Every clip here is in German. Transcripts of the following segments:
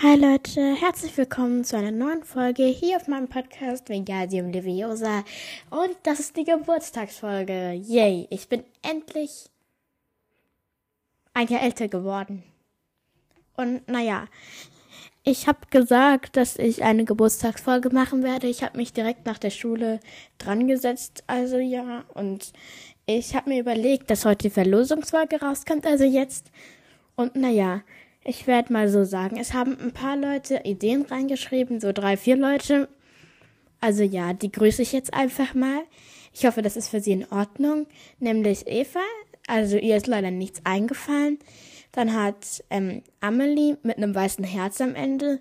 Hi Leute, herzlich willkommen zu einer neuen Folge hier auf meinem Podcast Vingadium Leviosa und das ist die Geburtstagsfolge. Yay, ich bin endlich ein Jahr älter geworden. Und naja, ich habe gesagt, dass ich eine Geburtstagsfolge machen werde. Ich habe mich direkt nach der Schule dran gesetzt, also ja, und ich habe mir überlegt, dass heute die Verlosungsfolge rauskommt, also jetzt. Und naja, ich werde mal so sagen, es haben ein paar Leute Ideen reingeschrieben, so drei, vier Leute. Also ja, die grüße ich jetzt einfach mal. Ich hoffe, das ist für sie in Ordnung. Nämlich Eva, also ihr ist leider nichts eingefallen. Dann hat ähm, Amelie mit einem weißen Herz am Ende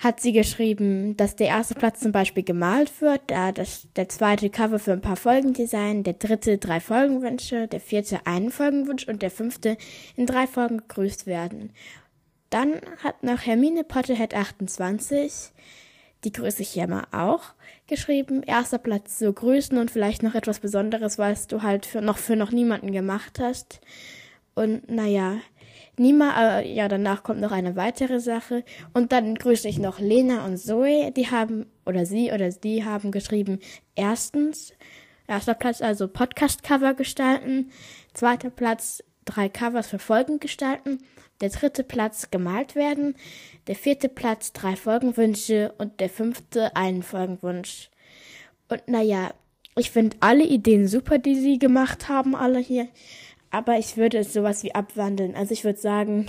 hat sie geschrieben, dass der erste Platz zum Beispiel gemalt wird, da das, der zweite Cover für ein paar Folgendesign, der dritte drei Folgenwünsche, der vierte einen Folgenwunsch und der fünfte in drei Folgen gegrüßt werden. Dann hat noch Hermine Potterhead 28, die grüße ich ja mal auch, geschrieben, erster Platz so grüßen und vielleicht noch etwas Besonderes, was du halt für noch für noch niemanden gemacht hast. Und naja, Nima, äh, ja, danach kommt noch eine weitere Sache. Und dann grüße ich noch Lena und Zoe. Die haben, oder sie oder sie haben geschrieben, erstens, erster Platz also Podcast-Cover gestalten. Zweiter Platz drei Covers für Folgen gestalten. Der dritte Platz gemalt werden. Der vierte Platz drei Folgenwünsche. Und der fünfte einen Folgenwunsch. Und naja, ich finde alle Ideen super, die sie gemacht haben, alle hier. Aber ich würde es sowas wie abwandeln. Also ich würde sagen,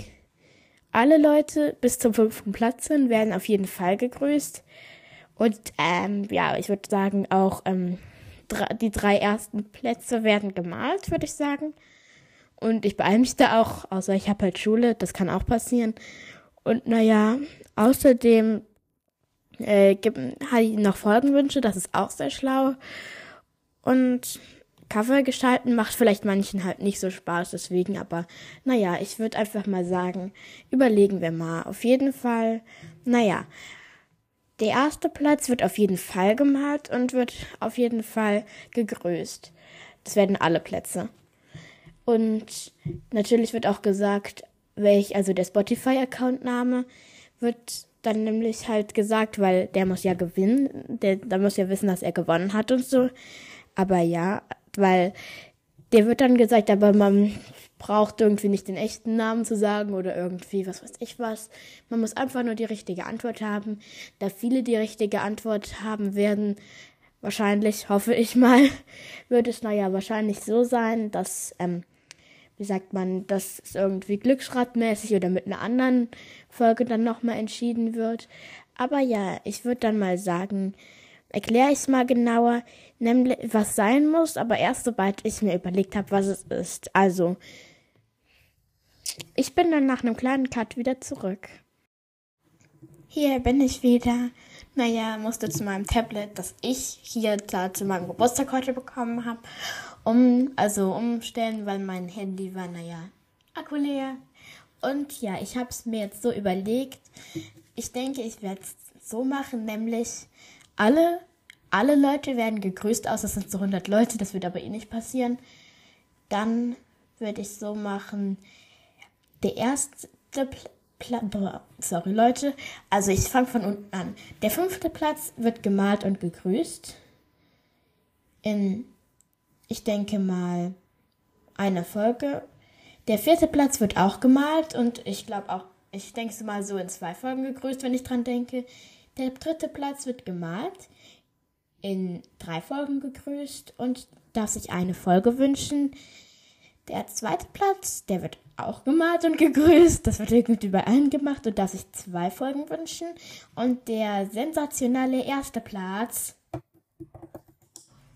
alle Leute bis zum fünften Platz hin werden auf jeden Fall gegrüßt. Und ähm, ja, ich würde sagen, auch ähm, die drei ersten Plätze werden gemalt, würde ich sagen. Und ich beeile mich da auch, außer ich habe halt Schule, das kann auch passieren. Und naja, außerdem äh, gibt, habe ich noch Folgenwünsche, das ist auch sehr schlau. Und Cover gestalten macht vielleicht manchen halt nicht so Spaß, deswegen, aber naja, ich würde einfach mal sagen, überlegen wir mal. Auf jeden Fall, naja, der erste Platz wird auf jeden Fall gemalt und wird auf jeden Fall gegrüßt. Das werden alle Plätze. Und natürlich wird auch gesagt, welch, also der Spotify-Account-Name wird dann nämlich halt gesagt, weil der muss ja gewinnen, der, der muss ja wissen, dass er gewonnen hat und so. Aber ja, weil der wird dann gesagt, aber man braucht irgendwie nicht den echten Namen zu sagen oder irgendwie was weiß ich was. Man muss einfach nur die richtige Antwort haben. Da viele die richtige Antwort haben werden, wahrscheinlich, hoffe ich mal, wird es naja wahrscheinlich so sein, dass, ähm, wie sagt man, dass es irgendwie glücksradmäßig oder mit einer anderen Folge dann nochmal entschieden wird. Aber ja, ich würde dann mal sagen, erkläre ich es mal genauer, nämlich was sein muss, aber erst sobald ich mir überlegt habe, was es ist. Also, ich bin dann nach einem kleinen Cut wieder zurück. Hier bin ich wieder. Naja, musste zu meinem Tablet, das ich hier da zu meinem Geburtstag heute bekommen habe, um, also umstellen, weil mein Handy war, naja, Akku leer. Und ja, ich habe es mir jetzt so überlegt. Ich denke, ich werde es so machen, nämlich alle, alle Leute werden gegrüßt, außer es sind so 100 Leute, das wird aber eh nicht passieren. Dann würde ich so machen, der erste Pla sorry Leute, also ich fange von unten an. Der fünfte Platz wird gemalt und gegrüßt. In, ich denke mal, einer Folge. Der vierte Platz wird auch gemalt und ich glaube auch, ich denke mal so in zwei Folgen gegrüßt, wenn ich dran denke. Der dritte Platz wird gemalt, in drei Folgen gegrüßt und darf sich eine Folge wünschen. Der zweite Platz, der wird auch gemalt und gegrüßt. Das wird irgendwie bei allen gemacht und darf sich zwei Folgen wünschen. Und der sensationelle erste Platz.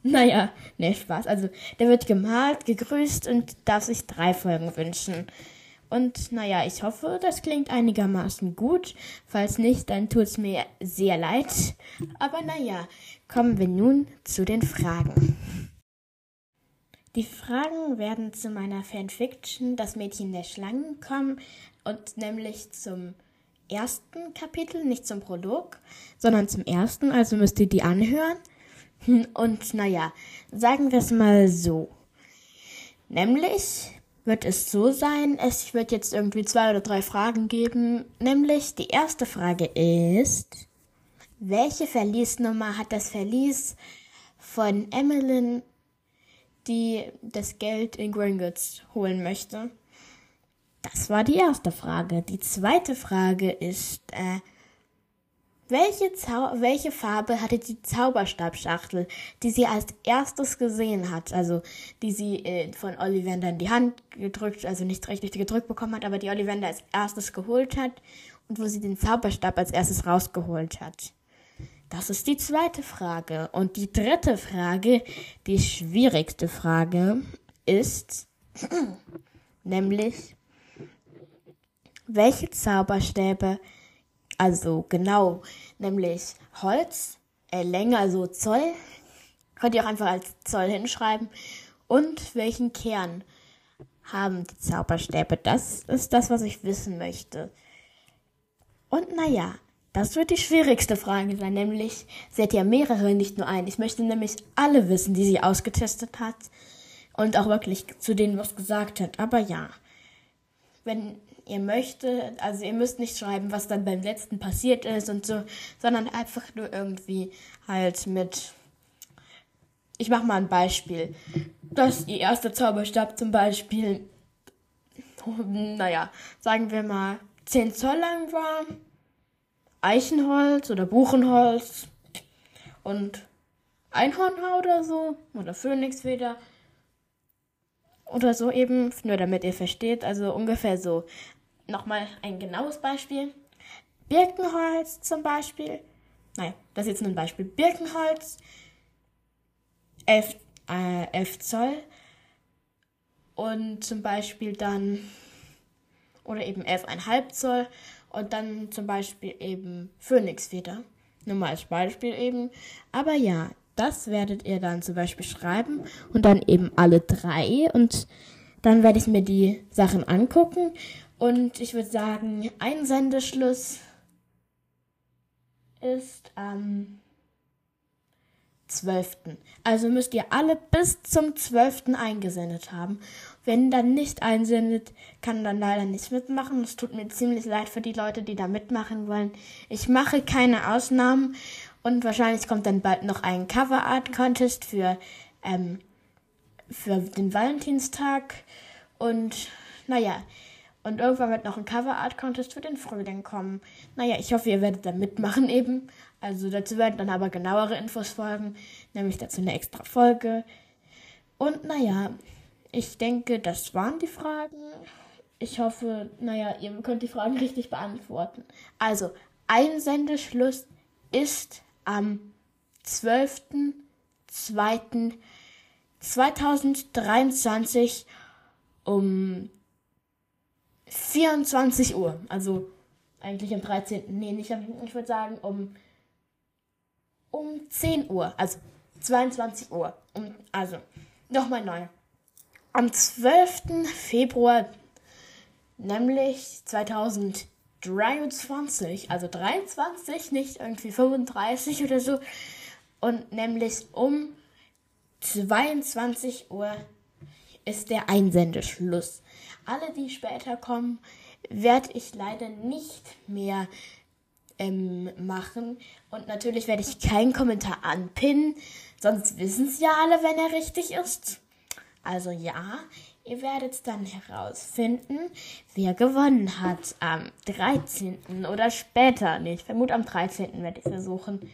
Naja, ne, Spaß. Also, der wird gemalt, gegrüßt und darf sich drei Folgen wünschen. Und naja, ich hoffe, das klingt einigermaßen gut. Falls nicht, dann tut es mir sehr leid. Aber naja, kommen wir nun zu den Fragen. Die Fragen werden zu meiner Fanfiction Das Mädchen der Schlangen kommen und nämlich zum ersten Kapitel, nicht zum Prolog, sondern zum ersten, also müsst ihr die anhören. Und naja, sagen wir es mal so. Nämlich wird es so sein, es wird jetzt irgendwie zwei oder drei Fragen geben. Nämlich die erste Frage ist, welche Verliesnummer hat das Verlies von Emmeline, die das Geld in Gringotts holen möchte? Das war die erste Frage. Die zweite Frage ist, äh, welche, welche Farbe hatte die Zauberstabschachtel, die sie als erstes gesehen hat? Also, die sie äh, von Ollivander in die Hand gedrückt, also nicht richtig gedrückt bekommen hat, aber die Ollivander als erstes geholt hat und wo sie den Zauberstab als erstes rausgeholt hat. Das ist die zweite Frage. Und die dritte Frage, die schwierigste Frage, ist nämlich, welche Zauberstäbe also genau, nämlich Holz, äh, Länge, also Zoll. Könnt ihr auch einfach als Zoll hinschreiben. Und welchen Kern haben die Zauberstäbe? Das ist das, was ich wissen möchte. Und naja, das wird die schwierigste Frage sein, nämlich, sie hat ja mehrere, nicht nur einen. Ich möchte nämlich alle wissen, die sie ausgetestet hat. Und auch wirklich zu denen was gesagt hat. Aber ja, wenn ihr möchtet, also ihr müsst nicht schreiben, was dann beim letzten passiert ist und so, sondern einfach nur irgendwie halt mit. Ich mach mal ein Beispiel. Dass ihr erster Zauberstab zum Beispiel, naja, sagen wir mal 10 Zoll lang war, Eichenholz oder Buchenholz und Einhornhaar oder so, oder Phönixfeder oder so eben, nur damit ihr versteht, also ungefähr so nochmal ein genaues Beispiel. Birkenholz zum Beispiel. Naja, das ist jetzt nur ein Beispiel. Birkenholz, 11, äh, 11 Zoll. Und zum Beispiel dann, oder eben 11,5 Zoll. Und dann zum Beispiel eben Phönixfeder. Nur mal als Beispiel eben. Aber ja, das werdet ihr dann zum Beispiel schreiben. Und dann eben alle drei. Und dann werde ich mir die Sachen angucken und ich würde sagen, Einsendeschluss ist am 12. Also müsst ihr alle bis zum 12. eingesendet haben. Wenn dann nicht einsendet, kann dann leider nicht mitmachen. Es tut mir ziemlich leid für die Leute, die da mitmachen wollen. Ich mache keine Ausnahmen und wahrscheinlich kommt dann bald noch ein Cover Art Contest für, ähm, für den Valentinstag. Und naja, und irgendwann wird noch ein Cover Art Contest für den Frühling kommen. Naja, ich hoffe, ihr werdet da mitmachen eben. Also dazu werden dann aber genauere Infos folgen, nämlich dazu eine extra Folge. Und naja, ich denke, das waren die Fragen. Ich hoffe, naja, ihr könnt die Fragen richtig beantworten. Also, Einsendeschluss ist am 12.02.2023 um 24 Uhr. Also eigentlich am 13. Nee, nicht am, ich würde sagen um, um 10 Uhr. Also 22 Uhr. Um, also, nochmal neu. Am 12. Februar, nämlich 2023, also 23, nicht irgendwie 35 oder so, und nämlich um 22 Uhr ist der Einsendeschluss. Alle, die später kommen, werde ich leider nicht mehr ähm, machen. Und natürlich werde ich keinen Kommentar anpinnen, sonst wissen es ja alle, wenn er richtig ist. Also ja, ihr werdet dann herausfinden, wer gewonnen hat am 13. oder später. Nee, ich vermute am 13. werde ich versuchen.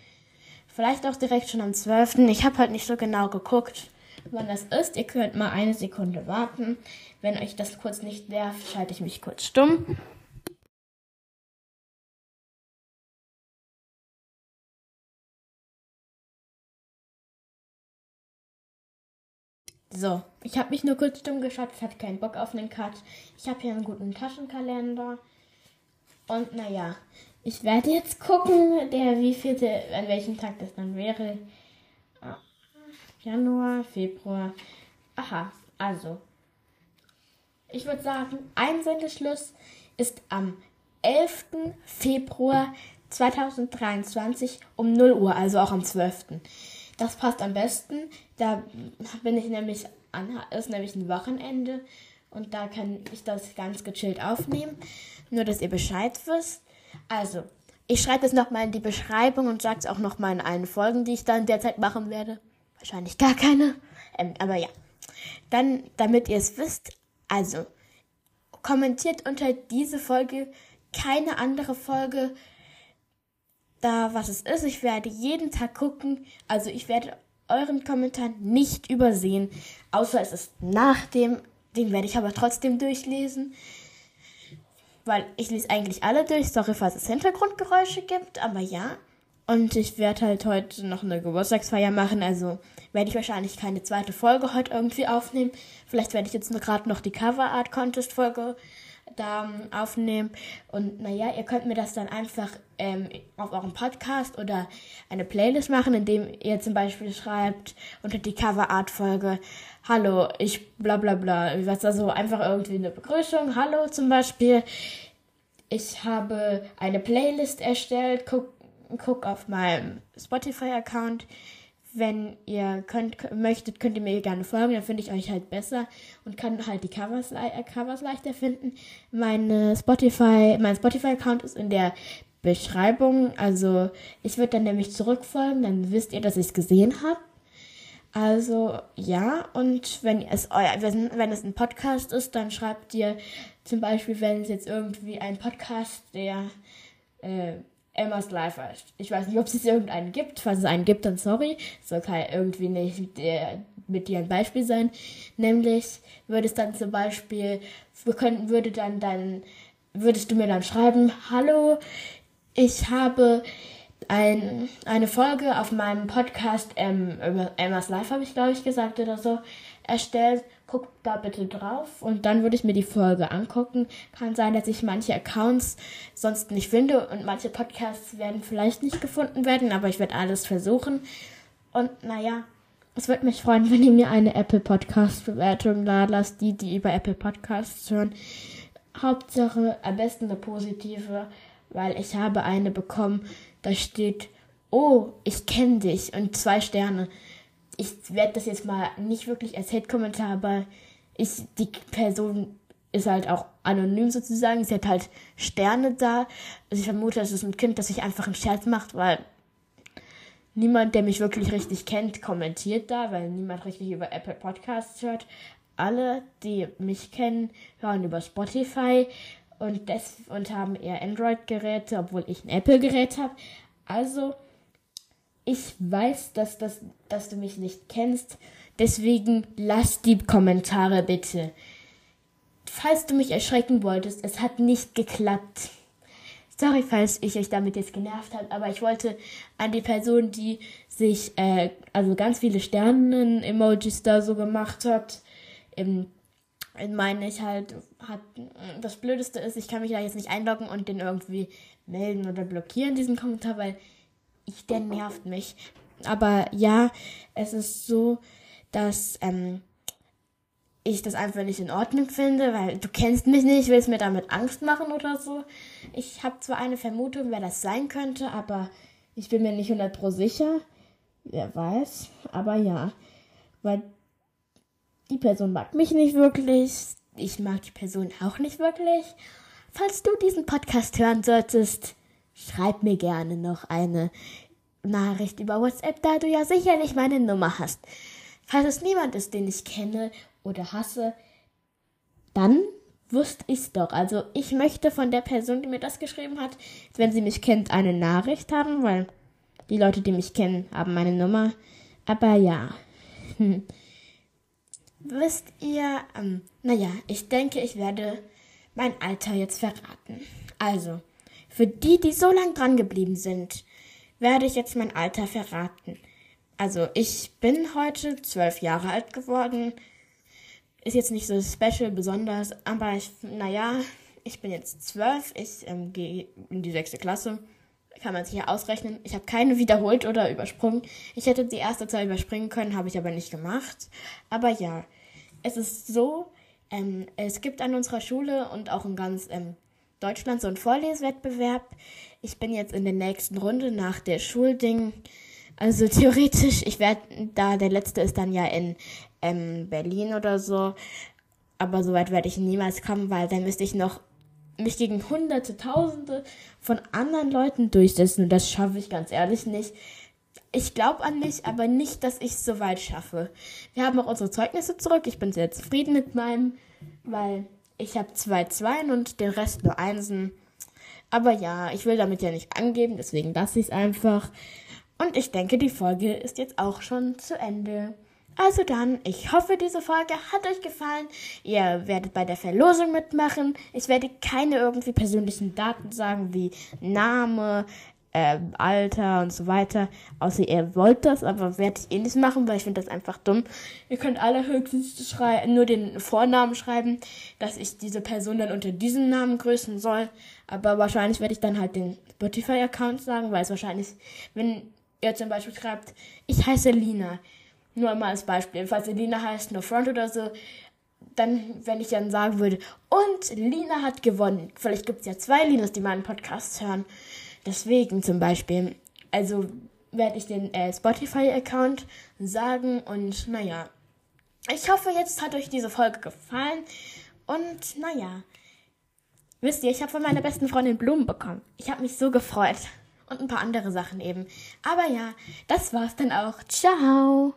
Vielleicht auch direkt schon am 12. Ich habe halt nicht so genau geguckt wann das ist. Ihr könnt mal eine Sekunde warten. Wenn euch das kurz nicht nervt, schalte ich mich kurz stumm. So, ich habe mich nur kurz stumm geschaut, ich hatte keinen Bock auf einen Cut. Ich habe hier einen guten Taschenkalender. Und naja, ich werde jetzt gucken, der wievielte, an welchem Tag das dann wäre. Januar, Februar. Aha, also. Ich würde sagen, Einsendeschluss ist am 11. Februar 2023 um 0 Uhr, also auch am 12. Das passt am besten. Da bin ich nämlich an, ist nämlich ein Wochenende und da kann ich das ganz gechillt aufnehmen. Nur, dass ihr Bescheid wisst. Also, ich schreibe es nochmal in die Beschreibung und sage es auch nochmal in allen Folgen, die ich dann derzeit machen werde. Wahrscheinlich gar keine. Ähm, aber ja. Dann, damit ihr es wisst, also, kommentiert unter diese Folge keine andere Folge da, was es ist. Ich werde jeden Tag gucken. Also ich werde euren Kommentar nicht übersehen, außer es ist nach dem, den werde ich aber trotzdem durchlesen. Weil ich lese eigentlich alle durch. Sorry, falls es Hintergrundgeräusche gibt, aber ja. Und ich werde halt heute noch eine Geburtstagsfeier machen, also werde ich wahrscheinlich keine zweite Folge heute irgendwie aufnehmen. Vielleicht werde ich jetzt gerade noch die Cover Art Contest Folge da ähm, aufnehmen. Und naja, ihr könnt mir das dann einfach ähm, auf eurem Podcast oder eine Playlist machen, indem ihr zum Beispiel schreibt unter die Cover Art Folge, Hallo, ich bla bla bla. Was also einfach irgendwie eine Begrüßung. Hallo zum Beispiel. Ich habe eine Playlist erstellt. Guck, guck auf meinem Spotify-Account wenn ihr könnt, möchtet, könnt ihr mir gerne folgen, dann finde ich euch halt besser und kann halt die Covers, äh, Covers leichter finden. Meine Spotify, mein Spotify-Account ist in der Beschreibung. Also ich würde dann nämlich zurückfolgen, dann wisst ihr, dass ich es gesehen habe. Also ja, und wenn es euer, wenn, es ein Podcast ist, dann schreibt ihr zum Beispiel, wenn es jetzt irgendwie ein Podcast, der äh, Emma's Life heißt. Ich weiß nicht, ob es irgendeinen gibt. Falls es einen gibt, dann sorry. soll kein irgendwie nicht der, mit dir ein Beispiel sein. Nämlich würde es dann zum Beispiel, wir könnten, würde dann dann, würdest du mir dann schreiben, hallo, ich habe ein, eine Folge auf meinem Podcast, ähm, Emma's Life habe ich glaube ich gesagt oder so, erstellt guckt da bitte drauf und dann würde ich mir die Folge angucken. Kann sein, dass ich manche Accounts sonst nicht finde und manche Podcasts werden vielleicht nicht gefunden werden, aber ich werde alles versuchen. Und naja, es würde mich freuen, wenn ihr mir eine Apple Podcast Bewertung da lasst, die, die über Apple Podcasts hören. Hauptsache am besten eine positive, weil ich habe eine bekommen, da steht, oh, ich kenne dich und zwei Sterne ich werde das jetzt mal nicht wirklich als Hate-Kommentar, aber ich, die Person ist halt auch anonym sozusagen. Sie hat halt Sterne da. Also ich vermute, es ist ein Kind, das sich einfach einen Scherz macht, weil niemand, der mich wirklich richtig kennt, kommentiert da, weil niemand richtig über Apple Podcasts hört. Alle, die mich kennen, hören über Spotify und, des und haben eher Android-Geräte, obwohl ich ein Apple-Gerät habe. Also ich weiß, dass, das, dass du mich nicht kennst, deswegen lass die Kommentare bitte. Falls du mich erschrecken wolltest, es hat nicht geklappt. Sorry, falls ich euch damit jetzt genervt habe, aber ich wollte an die Person, die sich, äh, also ganz viele Sternen-Emojis da so gemacht hat, im, meine ich halt, hat, das Blödeste ist, ich kann mich da jetzt nicht einloggen und den irgendwie melden oder blockieren, diesen Kommentar, weil ich, der nervt mich. Aber ja, es ist so, dass ähm, ich das einfach nicht in Ordnung finde, weil du kennst mich nicht, willst mir damit Angst machen oder so. Ich habe zwar eine Vermutung, wer das sein könnte, aber ich bin mir nicht 100 pro sicher. Wer weiß, aber ja, weil die Person mag mich nicht wirklich. Ich mag die Person auch nicht wirklich. Falls du diesen Podcast hören solltest, schreib mir gerne noch eine Nachricht über WhatsApp, da du ja sicherlich meine Nummer hast. Falls es niemand ist, den ich kenne oder hasse, dann wusste ich's doch. Also ich möchte von der Person, die mir das geschrieben hat, wenn sie mich kennt, eine Nachricht haben, weil die Leute, die mich kennen, haben meine Nummer. Aber ja. Hm. Wisst ihr, ähm, naja, ich denke, ich werde mein Alter jetzt verraten. Also, für die, die so lang dran geblieben sind, werde ich jetzt mein Alter verraten. Also, ich bin heute zwölf Jahre alt geworden. Ist jetzt nicht so special, besonders, aber ich, naja, ich bin jetzt zwölf. Ich ähm, gehe in die sechste Klasse. Kann man sich ja ausrechnen. Ich habe keine wiederholt oder übersprungen. Ich hätte die erste Zahl überspringen können, habe ich aber nicht gemacht. Aber ja, es ist so, ähm, es gibt an unserer Schule und auch in ganz ähm, Deutschland so einen Vorleswettbewerb. Ich bin jetzt in der nächsten Runde nach der Schulding. Also theoretisch, ich werde da, der letzte ist dann ja in ähm, Berlin oder so. Aber so weit werde ich niemals kommen, weil dann müsste ich noch mich gegen hunderte, tausende von anderen Leuten durchsetzen. Und das schaffe ich ganz ehrlich nicht. Ich glaube an mich, aber nicht, dass ich es so weit schaffe. Wir haben auch unsere Zeugnisse zurück. Ich bin sehr zufrieden mit meinem, weil ich habe zwei Zweien und den Rest nur Einsen. Aber ja, ich will damit ja nicht angeben, deswegen lasse ich es einfach. Und ich denke, die Folge ist jetzt auch schon zu Ende. Also dann, ich hoffe, diese Folge hat euch gefallen. Ihr werdet bei der Verlosung mitmachen. Ich werde keine irgendwie persönlichen Daten sagen, wie Name, äh, Alter und so weiter. Außer ihr wollt das, aber werde ich eh nicht machen, weil ich finde das einfach dumm. Ihr könnt alle höchstens nur den Vornamen schreiben, dass ich diese Person dann unter diesem Namen grüßen soll. Aber wahrscheinlich werde ich dann halt den Spotify-Account sagen, weil es wahrscheinlich, wenn ihr zum Beispiel schreibt, ich heiße Lina, nur mal als Beispiel. Falls Lina heißt, No Front oder so, dann, wenn ich dann sagen würde, und Lina hat gewonnen. Vielleicht gibt es ja zwei Linas, die meinen Podcast hören. Deswegen zum Beispiel. Also werde ich den äh, Spotify-Account sagen und naja. Ich hoffe, jetzt hat euch diese Folge gefallen. Und naja. Wisst ihr, ich habe von meiner besten Freundin Blumen bekommen. Ich habe mich so gefreut. Und ein paar andere Sachen eben. Aber ja, das war's dann auch. Ciao.